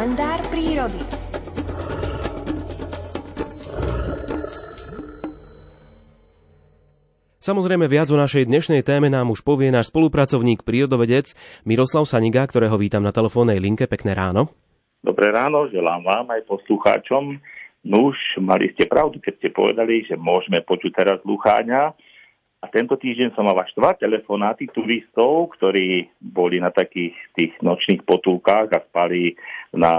kalendár prírody. Samozrejme viac o našej dnešnej téme nám už povie náš spolupracovník prírodovedec Miroslav Saniga, ktorého vítam na telefónnej linke. Pekné ráno. Dobré ráno, želám vám aj poslucháčom. Nuž, mali ste pravdu, keď ste povedali, že môžeme počuť teraz Lucháňa. A tento týždeň som mal až dva telefonáty turistov, ktorí boli na takých tých nočných potulkách a spali na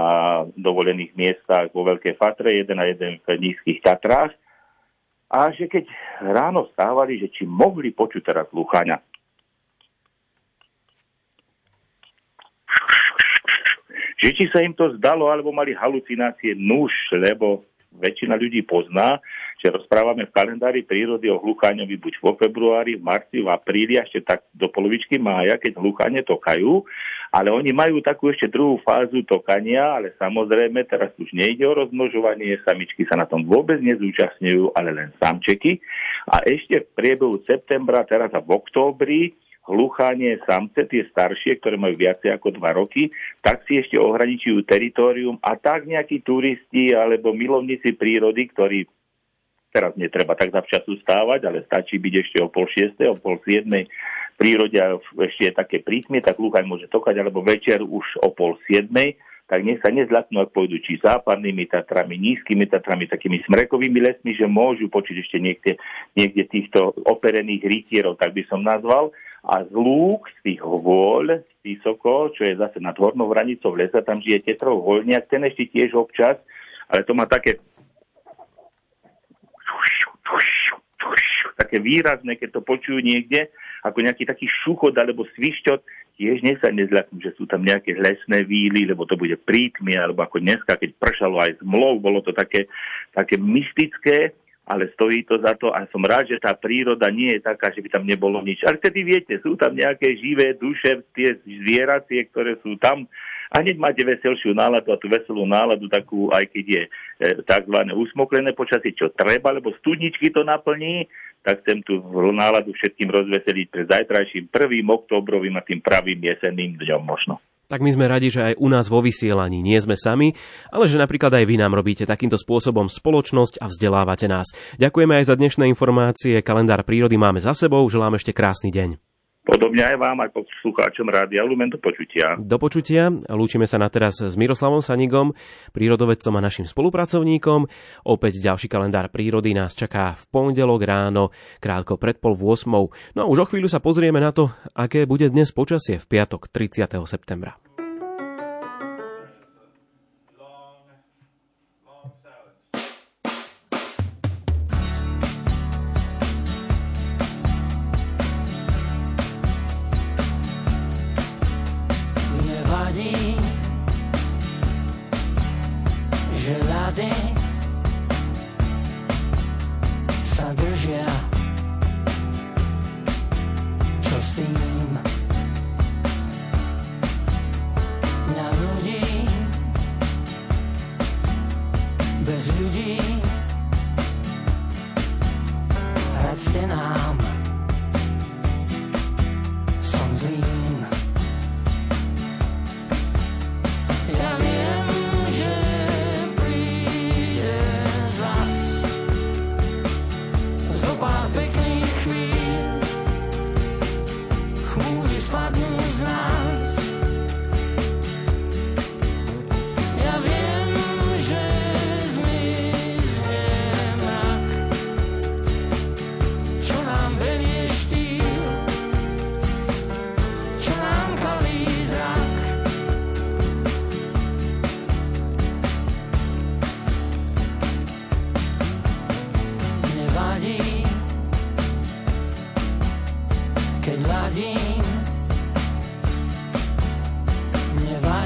dovolených miestach vo Veľkej Fatre, jeden a jeden v nízkych Tatrách. A že keď ráno stávali, že či mohli počuť teraz Lucháňa. Že či sa im to zdalo, alebo mali halucinácie, nuž, lebo väčšina ľudí pozná, že rozprávame v kalendári prírody o hlucháňovi buď vo februári, v marci, v apríli, ešte tak do polovičky mája, keď hlucháne tokajú, ale oni majú takú ešte druhú fázu tokania, ale samozrejme teraz už nejde o rozmnožovanie, samičky sa na tom vôbec nezúčastňujú, ale len samčeky. A ešte v priebehu septembra, teraz a v októbri, hluchánie samce, tie staršie, ktoré majú viacej ako dva roky, tak si ešte ohraničujú teritorium a tak nejakí turisti alebo milovníci prírody, ktorí teraz netreba tak zavčasu stávať, ale stačí byť ešte o pol šiestej, o pol siedmej. Prírode a ešte je také prísmie, tak lúchaň môže tokať, alebo večer už o pol siedmej, tak nech sa nezlatnú, ak pôjdu či západnými Tatrami, nízkymi Tatrami, takými smrekovými lesmi, že môžu počuť ešte niekde, niekde týchto operených rytierov, tak by som nazval. A z lúk, z tých hôľ, vysoko, čo je zase nad hornou hranicou lesa, tam žije tetrov voľniak, ten ešte tiež občas, ale to má také také výrazné, keď to počujú niekde, ako nejaký taký šuchot alebo svišťot, tiež nech sa nezľaknú, že sú tam nejaké lesné víly, lebo to bude prítmie, alebo ako dneska, keď pršalo aj z mlov, bolo to také, také mystické, ale stojí to za to a som rád, že tá príroda nie je taká, že by tam nebolo nič. Ale vtedy viete, sú tam nejaké živé duše, tie zvieracie, ktoré sú tam a hneď máte veselšiu náladu a tú veselú náladu takú, aj keď je e, tzv. usmoklené počasie, čo treba, lebo studničky to naplní, tak chcem tú náladu všetkým rozveseliť pre zajtrajším 1. oktobrovým a tým pravým jesenným dňom možno tak my sme radi, že aj u nás vo vysielaní nie sme sami, ale že napríklad aj vy nám robíte takýmto spôsobom spoločnosť a vzdelávate nás. Ďakujeme aj za dnešné informácie. Kalendár prírody máme za sebou. Želám ešte krásny deň. Podobne aj vám, aj poslucháčom Rádia Lumen do počutia. Do počutia. Lúčime sa na teraz s Miroslavom Sanigom, prírodovedcom a našim spolupracovníkom. Opäť ďalší kalendár prírody nás čaká v pondelok ráno, krátko pred pol 8. No a už o chvíľu sa pozrieme na to, aké bude dnes počasie v piatok 30. septembra. Že ľady sa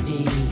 Dean.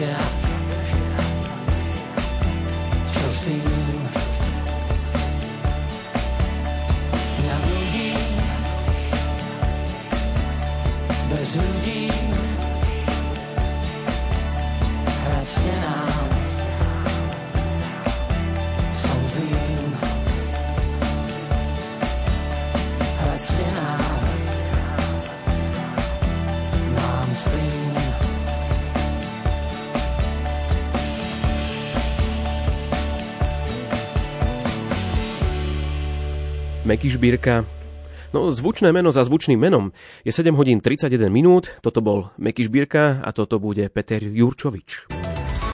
Držia. Čo s tým? Ja ľudí bez ľudí Meky Žbírka. No, zvučné meno za zvučným menom je 7 hodín 31 minút, toto bol Meky Žbírka a toto bude Peter Jurčovič.